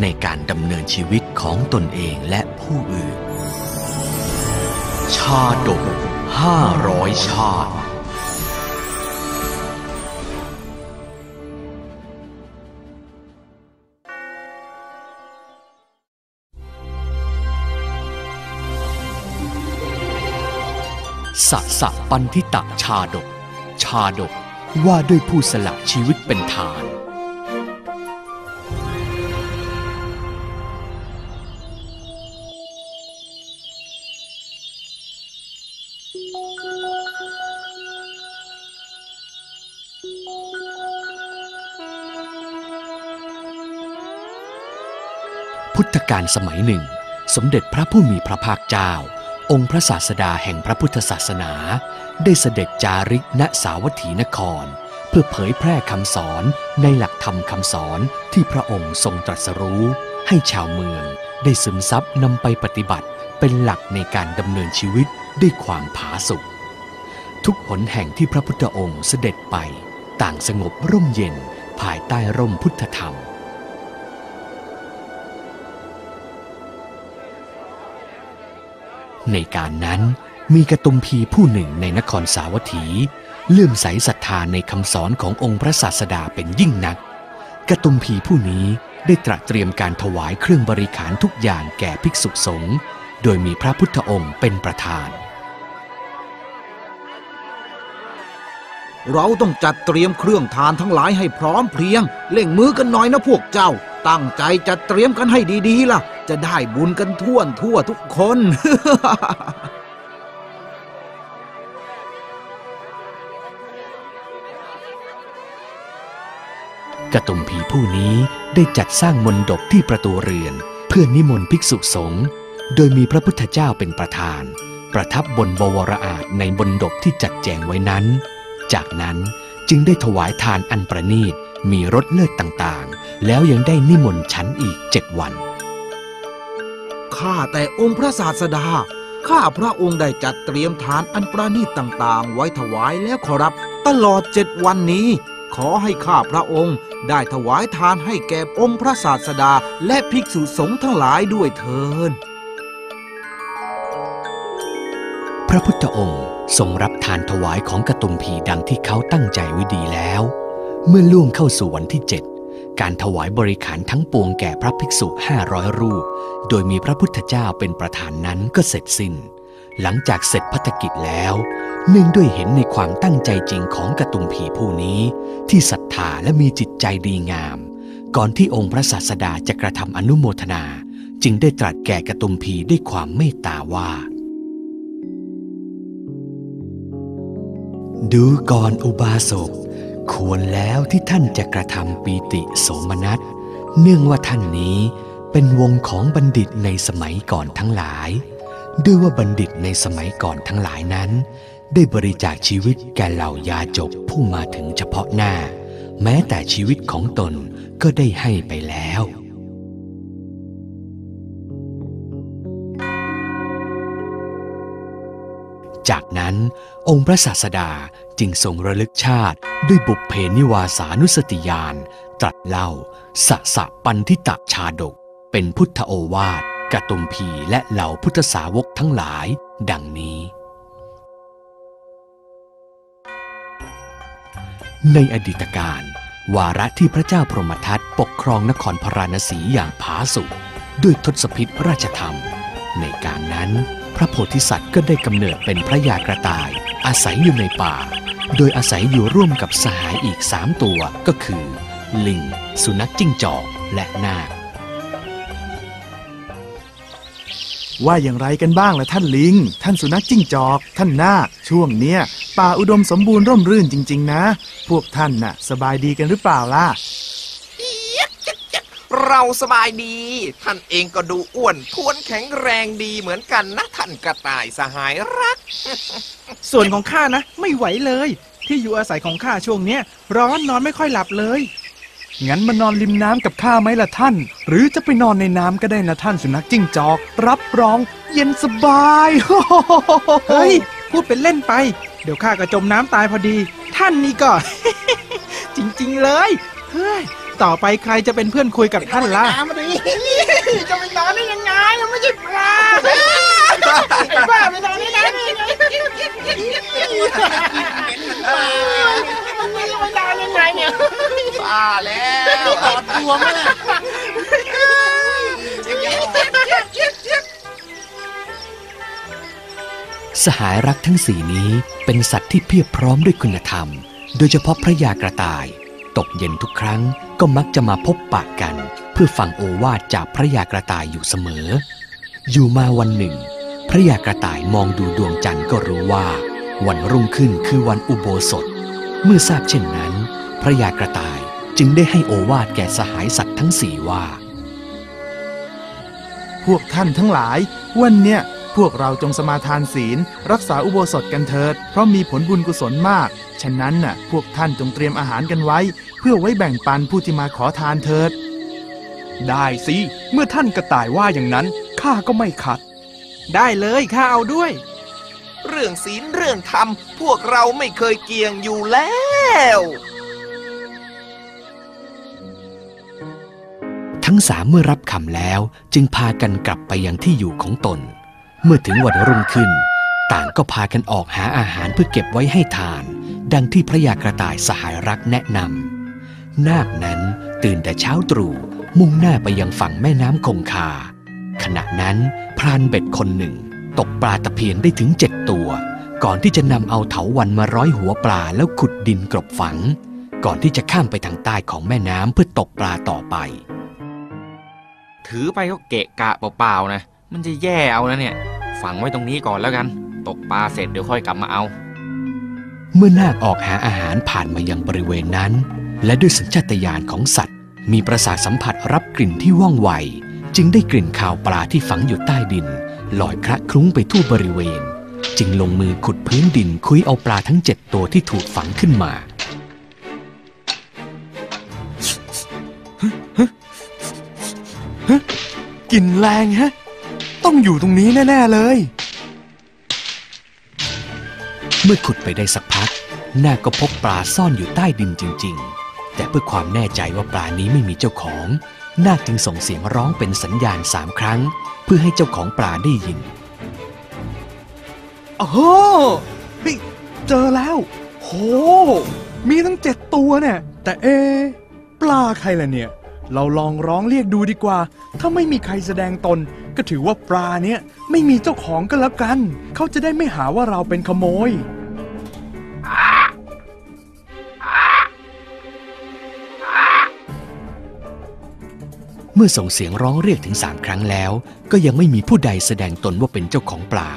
ในการดำเนินชีวิตของตนเองและผู้อื่น ชาดกห้าร้อยชาติสะสะปันทิตะชาดก ชาดกว่าด้วยผู้สละชีวิตเป็นทาน พุทธกาลสมัยหนึ่ง สมเด็จพระผู้มีพระภาคเจ้า องค์พระศาสดาแห่งพระพุทธศาสนา ได้เสด็จจาริกณสาวัตถีนคร เพื่อเผยแพร่คำสอนในหลักธรรมคำสอนที่พระองค์ทรงตรัสรู้ ให้ชาวเมืองได้ซึมซับนำไปปฏิบัติเป็นหลักในการดำเนินชีวิตด้วยความผาสุกทุกหนแห่งที่พระพุทธองค์เสด็จไป ต่างสงบร่มเย็นภายใต้ร่มพุทธธรรม ในการนั้นมีกระตุมพีผู้หนึ่งในนครสาวัตถี เลื่อมใสศรัทธาในคำสอนขององค์พระศาสดาเป็นยิ่งนัก กระตุมพีผู้นี้ได้ตระเตรียมการถวายเครื่องบริขารทุกอย่างแก่ภิกษุสงฆ์โดยมีพระพุทธองค์เป็นประธาน เราต้องจัดเตรียมเครื่องทานทั้งหลายให้พร้อมเพรียงเล่งมือกันหน่อยนะพวกเจ้า ตั้งใจจัดเตรียมกันให้ดีๆล่ะ จะได้บุญกันทั่วทั่วทุกคน กระตุมพีผู้นี้ได้จัดสร้างมนดบที่ประตูเรือน เพื่อนิมนต์ภิกษุสงฆ์โดยมีพระพุทธเจ้าเป็นประธาน ประทับบนบวรอาจในมนดบที่จัดแจงไว้นั้น จากนั้นจึงได้ถวายทานอันประณีตมีรสเลิศต่างๆ แล้วยังได้นิมนต์ฉันอีกเจ็ดวัน ข้าแต่องค์พระศาสดา ข้าพระองค์ได้จัดเตรียมทานอันประณีตต่างๆ ไว้ถวายแล้วขอรับ ตลอดเจ็ดวันนี้ ขอให้ข้าพระองค์ได้ถวายทานให้แก่องค์พระศาสดาและภิกษุสงฆ์ทั้งหลายด้วยเถิดพระพุทธองค์ทรงรับทานถวายของกระตุมพีดังที่เขาตั้งใจไว้ดีแล้ว เมื่อล่วงเข้าสู่วันที่เจ็ด การถวายบริขารทั้งปวงแก่พระภิกษุห้าร้อยรูป โดยมีพระพุทธเจ้าเป็นประธานนั้นก็เสร็จสิ้น หลังจากเสร็จพัฒกิจแล้วเนื่องด้วยเห็นในความตั้งใจจริงของกระตุมพีผู้นี้ ที่ศรัทธาและมีจิตใจดีงาม ก่อนที่องค์พระศาสดาจะกระทำอนุโมทนา จึงได้ตรัสแก่กระตุมพีด้วยความเมตตาว่า ดูก่อนอุบาสก ควรแล้วที่ท่านจะกระทำปีติโสมนัส เนื่องว่าท่านนี้เป็นวงของบัณฑิตในสมัยก่อนทั้งหลาย ด้วยว่าบัณฑิตในสมัยก่อนทั้งหลายนั้น ได้บริจาคชีวิตแก่เหล่ายาจกผู้มาถึงเฉพาะหน้า แม้แต่ชีวิตของตนก็ได้ให้ไปแล้ว จากนั้นองค์พระศาสดาจึงทรงระลึกชาติด้วยบุพเพนิวาสานุสติญาณตรัสเล่าสะสะปันทิตะชาดก เป็นพุทธโอวาทกตุมพีและเหล่าพุทธสาวกทั้งหลาย ดังนี้ ในอดีตการวาระที่พระเจ้าพรหมทัตปกครองนครพราณสีอย่างผาสุกด้วยทศพิธราชธรรม ในการนั้น ระโพธิสัตว์ก็ได้กำเนิดเป็นพระยากระต่าย อาศัยอยู่ในป่า โดยอาศัยอยู่ร่วมกับสหายอีกสามตัวก็คือ ลิง สุนัขจิ้งจอกและนาคว่าอย่างไรกันบ้างล่ะท่านลิง ท่านสุนัขจิ้งจอก ท่านนาคช่วงเนี้ย ป่าอุดมสมบูรณ์ร่มรื่นจริง ๆ นะ พวกท่านน่ะ สบายดีกันหรือเปล่าล่ะ เราสบายดี ท่านเองก็ดูอ้วนท้วนแข็งแรงดีเหมือนกันนะท่านกระต่ายสหายรัก ส่วนของข้านะ ไม่ไหวเลย ที่อยู่อาศัยของข้าช่วงเนี้ยร้อนนอนไม่ค่อยหลับเลย งั้นมานอนริมน้ำกับข้าไหมล่ะท่าน หรือจะไปนอนในน้ำก็ได้นะท่านสุนัขจิ้งจอก รับรอง เย็นสบายเฮ้ยพูดเป็นเล่นไป เดี๋ยวข้าก็จมน้ำตายพอดี ท่านนี่ก็ จริง ๆ เลยเฮ้ย ต่อไปใครจะเป็นเพื่อนคุยกับท่านล่ะจะไปนอนได้ยังไงไม่ใช่ปลาบ้าไปนอนได้ไงมันไม่ไปนอนยังไงเนี่ยบ้าแล้วถอดตัวมาสหายรักทั้งสี่นี้เป็นสัตว์ที่เพียบพร้อมด้วยคุณธรรม โดยเฉพาะพระยากระต่าย ตกเย็นทุกครั้ง ก็มักจะมาพบปะกัน เพื่อฟังโอวาทจากพระยากระต่ายอยู่เสมอ อยู่มาวันหนึ่ง พระยากระต่ายมองดูดวงจันทร์ก็รู้ว่า วันรุ่งขึ้นคือวันอุโบสถ เมื่อทราบเช่นนั้น พระยากระต่ายจึงได้ให้โอวาทแก่สหายสัตว์ทั้งสี่ว่า พวกท่านทั้งหลายวันเนี้ย พวกเราจงสมาทานศีล รักษาอุโบสถกันเถิด เพราะมีผลบุญกุศลมาก ฉะนั้นน่ะ พวกท่านจงเตรียมอาหารกันไว้ เพื่อไว้แบ่งปันผู้ที่มาขอทานเถิด ได้สิ เมื่อท่านกระต่ายว่าอย่างนั้นข้าก็ไม่ขัด ได้เลยข้าเอาด้วย เรื่องศีลเรื่องธรรม พวกเราไม่เคยเกี่ยงอยู่แล้วทั้งสามเมื่อรับคำแล้วจึงพากันกลับไปยังที่อยู่ของตน เมื่อถึงวันรุ่งขึ้น ต่างก็พากันออกหาอาหารเพื่อเก็บไว้ให้ทาน ดังที่พระยากระต่ายสหายรักแนะนำนาคนั้นตื่นแต่เช้าตรู่มุ่งหน้าไปยังฝั่งแม่น้ำคงคา ขณะนั้นพรานเบ็ดคนหนึ่ง ตกปลาตะเพียนได้ถึงเจ็ดตัว ก่อนที่จะนำเอาเถาวันมาร้อยหัวปลาแล้วขุดดินกลบฝัง ก่อนที่จะข้ามไปทางใต้ของแม่น้ำเพื่อตกปลาต่อไป ถือไปก็เกะกะเปล่าๆนะ มันจะแย่เอานะเนี่ย ฝังไว้ตรงนี้ก่อนแล้วกัน ตกปลาเสร็จเดี๋ยวค่อยกลับมาเอา เมื่อนาคออกหาอาหารผ่านมายังบริเวณนั้น และด้วยสัญชาตญาณของสัตว์ มีประสาทสัมผัสรับกลิ่นที่ว่องไว จึงได้กลิ่นข่าวปลาที่ฝังอยู่ใต้ดินลอยคละคลุ้งไปทั่วบริเวณ จึงลงมือขุดพื้นดินคุยเอาปลาทั้งเจ็ดตัวที่ถูกฝังขึ้นมากลิ่นแรงฮะ ต้องอยู่ตรงนี้แน่ ๆ เลย เมื่อขุดไปได้สักพัก นาคก็พบปลาซ่อนอยู่ใต้ดินจริง ๆ แต่เพื่อความแน่ใจว่าปลานี้ไม่มีเจ้าของ นาคจึงส่งเสียงร้องเป็นสัญญาณสามครั้ง เพื่อให้เจ้าของปลาได้ยินโอ้โหเฮ้ยเจอแล้ว โห มีตั้งเจ็ดตัวเนี่ย แต่เอะปลาใครล่ะเนี่ย เราลองร้องเรียกดูดีกว่า ถ้าไม่มีใครแสดงตน ก็ถือว่าปลาเนี่ยไม่มีเจ้าของก็แล้วกัน เขาจะได้ไม่หาว่าเราเป็นขโมย เมื่อส่งเสียงร้องเรียกถึงสามครั้งแล้ว ก็ยังไม่มีผู้ใดแสดงตนว่าเป็นเจ้าของปลา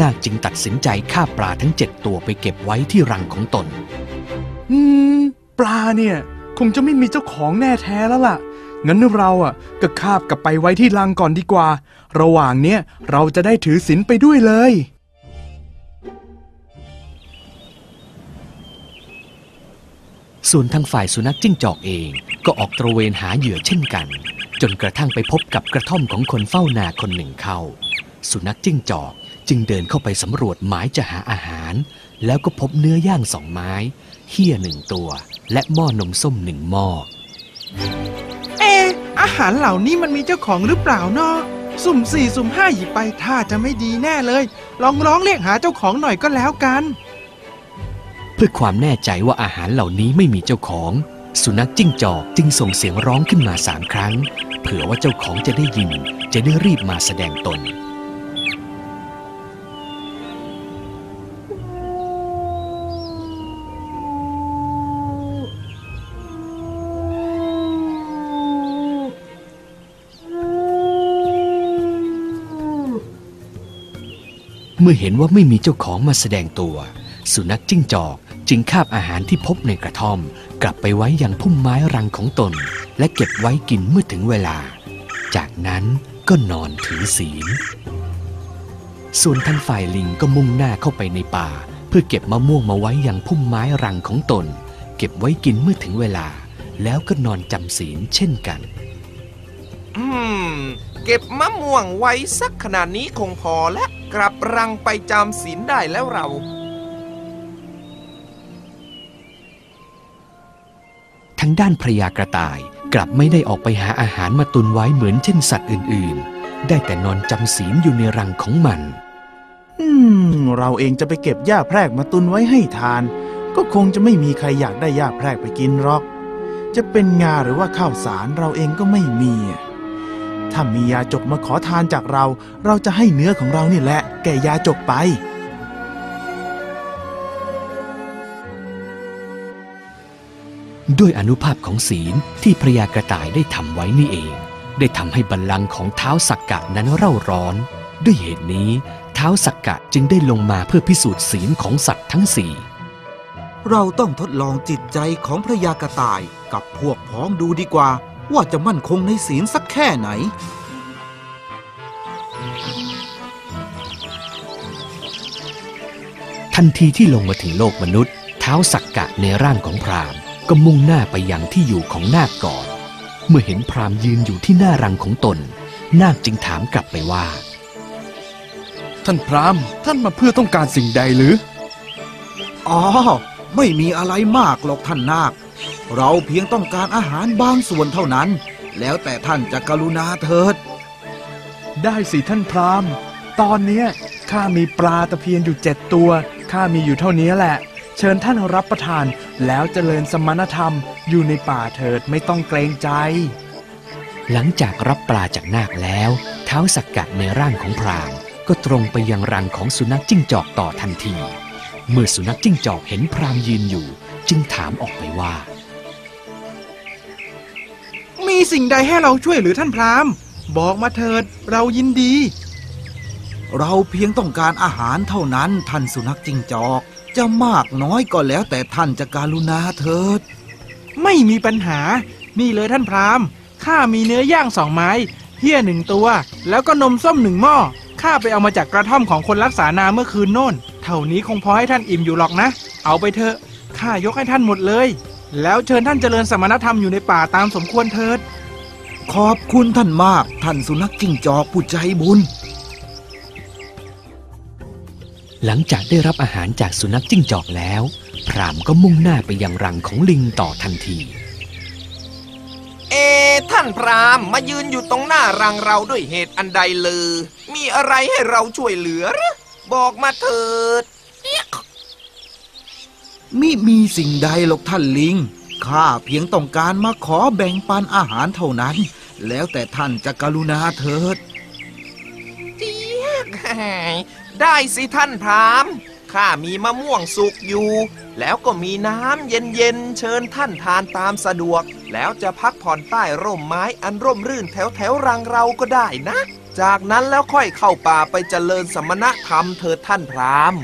นาคจึงตัดสินใจฆ่าปลาทั้งเจ็ดตัวไปเก็บไว้ที่รังของตน อืม ปลาเนี่ย คงจะไม่มีเจ้าของแน่แท้แล้วล่ะ งั้นเราอะก็คาบกลับไปไว้ที่รังก่อนดีกว่า ระหว่างเนี้ยเราจะได้ถือศีลไปด้วยเลย ส่วนทางฝ่ายสุนัขจิ้งจอกเองก็ออกตระเวนหาเหยื่อเช่นกัน จนกระทั่งไปพบกับกระท่อมของคนเฝ้านาคนหนึ่งเข้า สุนัขจิ้งจอกจึงเดินเข้าไปสำรวจหมายจะหาอาหาร แล้วก็พบเนื้อย่างสองไม้ เฮี้ยหนึ่งตัว และหม้อนมส้มหนึ่งหม้อ เอะอาหารเหล่านี้มันมีเจ้าของหรือเปล่าเนาะสุ่มสี่สุ่มห้าหยิบไปท่าจะไม่ดีแน่เลย ลองร้องเรียกหาเจ้าของหน่อยก็แล้วกัน เพื่อความแน่ใจว่าอาหารเหล่านี้ไม่มีเจ้าของ สุนัขจิ้งจอกจึงส่งเสียงร้องขึ้นมาสามครั้ง เผื่อว่าเจ้าของจะได้ยิน จะได้รีบมาแสดงตน เมื่อเห็นว่าไม่มีเจ้าของมาแสดงตัว สุนัขจิ้งจอกจึงคาบอาหารที่พบในกระท่อม กลับไปไว้ยังพุ่มไม้รังของตน และเก็บไว้กินเมื่อถึงเวลา จากนั้นก็นอนถือศีล ส่วนทางฝ่ายลิงก็มุ่งหน้าเข้าไปในป่า เพื่อเก็บมะม่วงมาไว้ยังพุ่มไม้รังของตน เก็บไว้กินเมื่อถึงเวลา แล้วก็นอนจำศีลเช่นกันอืม เก็บมะม่วงไว้สักขนาดนี้คงพอและ กลับรังไปจำศีลได้แล้วเราทางด้านพระยากระต่ายกลับไม่ได้ออกไปหาอาหารมาตุนไว้เหมือนเช่นสัตว์อื่นๆ ได้แต่นอนจำศีลอยู่ในรังของมัน อืม เราเองจะไปเก็บหญ้าแพรกมาตุนไว้ให้ทาน ก็คงจะไม่มีใครอยากได้หญ้าแพรกไปกินหรอก จะเป็นงาหรือว่าข้าวสารเราเองก็ไม่มีอะถ้ามียาจกมาขอทานจากเรา เราจะให้เนื้อของเรานี่แหละ แก่ยาจกไป ด้วยอนุภาพของศีลที่พระยากระต่ายได้ทำไว้นี่เอง ได้ทำให้บัลลังก์ของเท้าสักกะนั้นเร่าร้อน ด้วยเหตุนี้เท้าสักกะจึงได้ลงมาเพื่อพิสูจน์ศีลของสัตว์ทั้งสี่เราต้องทดลองจิตใจของพระยากระต่ายกับพวกพ้องดูดีกว่า ว่าจะมั่นคงในศีลสักแค่ไหน ทันทีที่ลงมาถึงโลกมนุษย์ เท้าสักกะในร่างของพราหมณ์ก็มุ่งหน้าไปยังที่อยู่ของนาคก่อน เมื่อเห็นพราหมณ์ยืนอยู่ที่หน้ารังของตน นาคจึงถามกลับไปว่า ท่านพราหมณ์ท่านมาเพื่อต้องการสิ่งใดหรือ อ๋อ ไม่มีอะไรมากหรอกท่านนาค เราเพียงต้องการอาหารบางส่วนเท่านั้น แล้วแต่ท่านจะกรุณาเถิด ได้สิท่านพราหมณ์ตอนเนี้ยข้ามีปลาตะเพียนอยู่เจ็ดตัว ข้ามีอยู่เท่านี้แหละ เชิญท่านรับประทานแล้วเจริญสมณธรรมอยู่ในป่าเถิดไม่ต้องเกรงใจ หลังจากรับปลาจากนาคแล้วเท้าสักกะในร่างของพราหมณ์ก็ตรงไปยังรังของสุนัขจิ้งจอกต่อทันที เมื่อสุนัขจิ้งจอกเห็นพราหมณ์ยืนอยู่ จึงถามออกไปว่า มีสิ่งใดให้เราช่วยหรือท่านพราหมณ์บอกมาเถิดเรายินดี เราเพียงต้องการอาหารเท่านั้นท่านสุนัขจิงจอก จะมากน้อยก็แล้วแต่ท่านจะการุณาเถิด ไม่มีปัญหา นี่เลยท่านพราหมณ์ข้ามีเนื้อย่างสองไม้เฮี้ยหนึ่งตัว แล้วก็นมส้มหนึ่งหม้อข้าไปเอามาจากกระท่อมของคนรักษานาเมื่อคืนโน่น เท่านี้คงพอให้ท่านอิ่มอยู่หรอกนะ เอาไปเถอะข้ายกให้ท่านหมดเลย แล้วเชิญท่านเจริญสมณธรรมอยู่ในป่าตามสมควรเถิด ขอบคุณท่านมากท่านสุนัขจิ้งจอกผู้ใจบุญ หลังจากได้รับอาหารจากสุนัขจิ้งจอกแล้ว พราหมณ์ก็มุ่งหน้าไปยังรังของลิงต่อทันที เอ ท่านพราหมณ์มายืนอยู่ตรงหน้ารังเราด้วยเหตุอันใดลือมีอะไรให้เราช่วยเหลือหรือบอกมาเถิดมิมีสิ่งใดหรอกท่านลิง ข้าเพียงต้องการมาขอแบ่งปันอาหารเท่านั้น แล้วแต่ท่านจะกรุณาเถิด ได้สิท่านพราหมณ์ข้ามีมะม่วงสุกอยู่ แล้วก็มีน้ำเย็นๆเชิญท่านทานตามสะดวก แล้วจะพักผ่อนใต้ร่มไม้อันร่มรื่นแถวแถวๆรังเราก็ได้นะ จากนั้นแล้วค่อยเข้าป่าไปเจริญสมณธรรมเถิดท่านพราหมณ์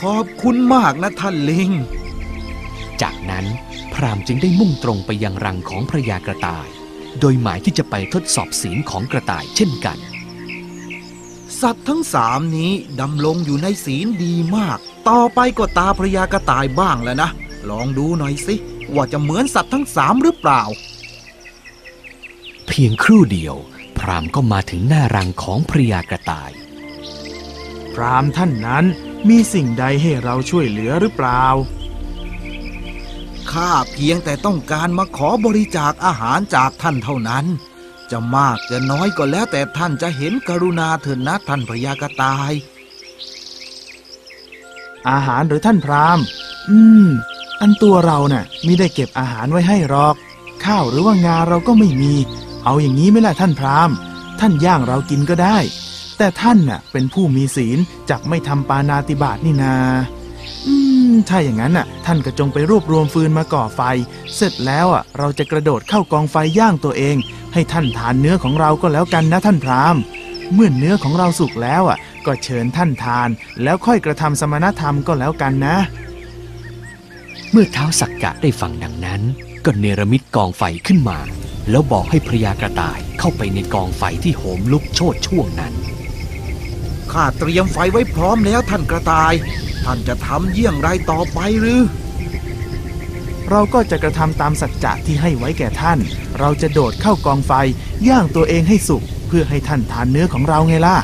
ขอบคุณมากนะท่านลิง จากนั้นพราหมณ์จึงได้มุ่งตรงไปยังรังของพระยากระต่าย โดยหมายที่จะไปทดสอบศีลของกระต่ายเช่นกัน สัตว์ทั้งสามนี้ดำรงอยู่ในศีลดีมาก ต่อไปก็ตาพระยากระต่ายบ้างแล้วนะ ลองดูหน่อยสิ ว่าจะเหมือนสัตว์ทั้งสามหรือเปล่า เพียงครู่เดียว พราหมณ์ก็มาถึงหน้ารังของพระยากระต่าย พราหมณ์ท่านนั้นมีสิ่งใดให้เราช่วยเหลือหรือเปล่าข้าเพียงแต่ต้องการมาขอบริจาคอาหารจากท่านเท่านั้น จะมากจะน้อยก็แล้วแต่ท่านจะเห็นกรุณาเถิดนะท่านพระยากระต่าย อาหารหรือท่านพราหมณ์ อืม อันตัวเราน่ะมิได้เก็บอาหารไว้ให้หรอก ข้าวหรือว่างาเราก็ไม่มี เอาอย่างนี้ไหมล่ะท่านพราหมณ์ ท่านย่างเรากินก็ได้ แต่ท่านน่ะ เป็นผู้มีศีลจักไม่ทำปานาติบาตนี่นาอืม ถ้าอย่างนั้นน่ะ ท่านก็จงไปรวบรวมฟืนมาก่อไฟ เสร็จแล้วอะ เราจะกระโดดเข้ากองไฟย่างตัวเอง ให้ท่านทานเนื้อของเราก็แล้วกันนะท่านพราหมณ์ เมื่อเนื้อของเราสุกแล้วอะ ก็เชิญท่านทาน แล้วค่อยกระทำสมณธรรมก็แล้วกันนะ เมื่อเท้าสักกะได้ฟังดังนั้น ก็เนรมิตกองไฟขึ้นมา แล้วบอกให้พระยากระต่ายเข้าไปในกองไฟที่โหมลุกโชนช่วงนั้นข้าเตรียมไฟไว้พร้อมแล้วท่านกระต่าย ท่านจะทำเยี่ยงไรต่อไปหรือ เราก็จะกระทำตามสัจจะที่ให้ไว้แก่ท่าน เราจะโดดเข้ากองไฟ ย่างตัวเองให้สุก เพื่อให้ท่านทานเนื้อของเราไงล่ะ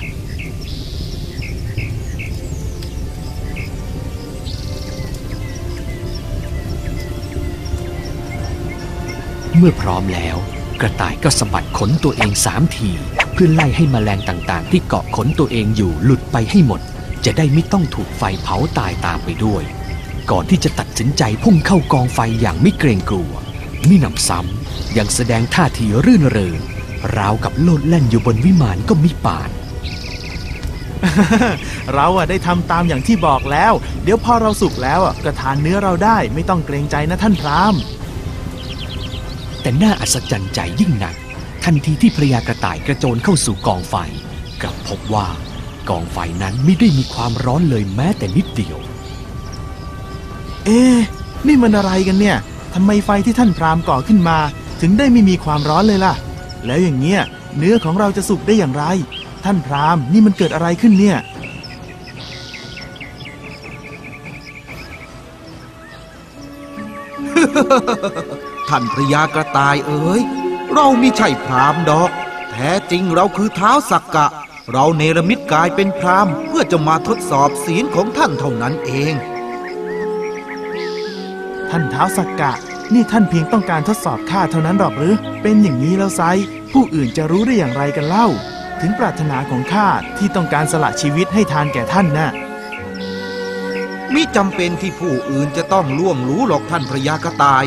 เมื่อพร้อมแล้วกระต่ายก็สะบัดขนตัวเองสามที เพื่อไล่ให้มแมลงต่างๆ ที่เกาะขนตัวเองอยู่หลุดไปให้หมด จะได้ไม่ต้องถูกไฟเผาตายตามไปด้วย ก่อนที่จะตัดสินใจพุ่งเข้ากองไฟอย่างไม่เกรงกลัวมิหนำซ้ำยังแสดงท่าทีรื่นเริงราวกับโลดแล่นอยู่บนวิมานก็มิปาน เราอะได้ทำตามอย่างที่บอกแล้ว เดี๋ยวพอเราสุกแล้วอะก็ทานเนื้อเราได้ไม่ต้องเกรงใจนะท่านพราหมณ์แต่น่าอัศจรรย์ใจยิ่งนัก ทันทีที่พระยากระต่ายกระโจนเข้าสู่กองไฟ กลับพบว่า กองไฟนั้นไม่ได้มีความร้อนเลยแม้แต่นิดเดียว เอ๊ะนี่มันอะไรกันเนี่ยทำไมไฟที่ท่านพราหมณ์ก่อขึ้นมา ถึงได้ไม่มีความร้อนเลยล่ะ แล้วอย่างเงี้ยเนื้อของเราจะสุกได้อย่างไร ท่านพราหมณ์นี่มันเกิดอะไรขึ้นเนี่ย ท่านพระยากระต่ายเอ๋ยเรามิใช่พราหมณ์ดอก แท้จริงเราคือเท้าสักกะ เราเนรมิตกายเป็นพราหมณ์เพื่อจะมาทดสอบศีลของท่านเท่านั้นเอง ท่านเท้าสักกะ นี่ท่านเพียงต้องการทดสอบข้าเท่านั้นหรอกหรือ เป็นอย่างนี้แล้วไซผู้อื่นจะรู้ได้อย่างไรกันเล่า ถึงปรารถนาของข้าที่ต้องการสละชีวิตให้ทานแก่ท่านน่ะมิจำเป็นที่ผู้อื่นจะต้องล่วงรู้หรอกท่านพระยากระต่าย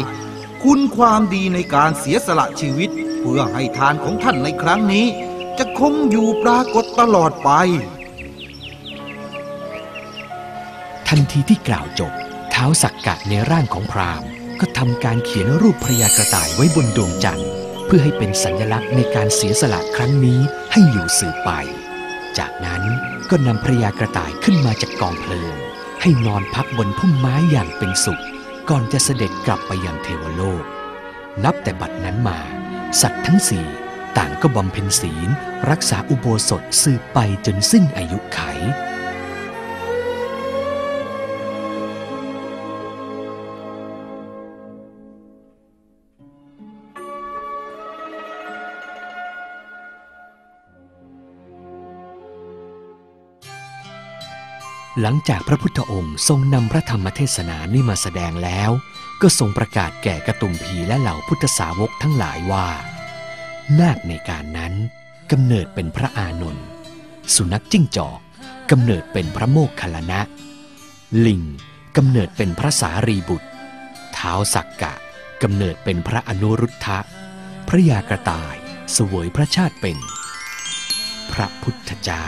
คุณความดีในการเสียสละชีวิต เพื่อให้ทานของท่านในครั้งนี้จะค งอยู่ปรากฏตลอดไป ทันทีที่กล่าวจบ เท้าสักกะในร่างของพราหมณ์ ก็ทำการเขียนรูปพระยากระต่ายไว้บนดวงจันทร์ เพื่อให้เป็นสัญลักษณ์ในการเสียสละครั้งนี้ให้อยู่สืบไป จากนั้นก็นำพระยากระต่ายขึ้นมาจากกองเพลิง ให้นอนพักบนพุ่มไม้อย่างเป็นสุข ก่อนจะเสด็จกลับไปยังเทวโลก นับแต่บัดนั้นมา สัตว์ทั้งสี่ต่างก็บำเพ็ญศีล รักษาอุโบสถสืบไปจนสิ้นอายุไข หลังจากพระพุทธองค์ทรงนำพระธรรมเทศนานี้มาแสดงแล้ว ก็ทรงประกาศแก่กระตุมพีและเหล่าพุทธสาวกทั้งหลายว่า นาคในการนั้น กำเนิดเป็นพระอานนท์สุนัขจิ้งจอกกำเนิดเป็นพระโมคคัลลนะ ลิงกำเนิดเป็นพระสารีบุตรเท้าสักกะกำเนิดเป็นพระอนุรุทธะ พระยากระต่าย สวยพระชาติเป็น พระพุทธเจ้า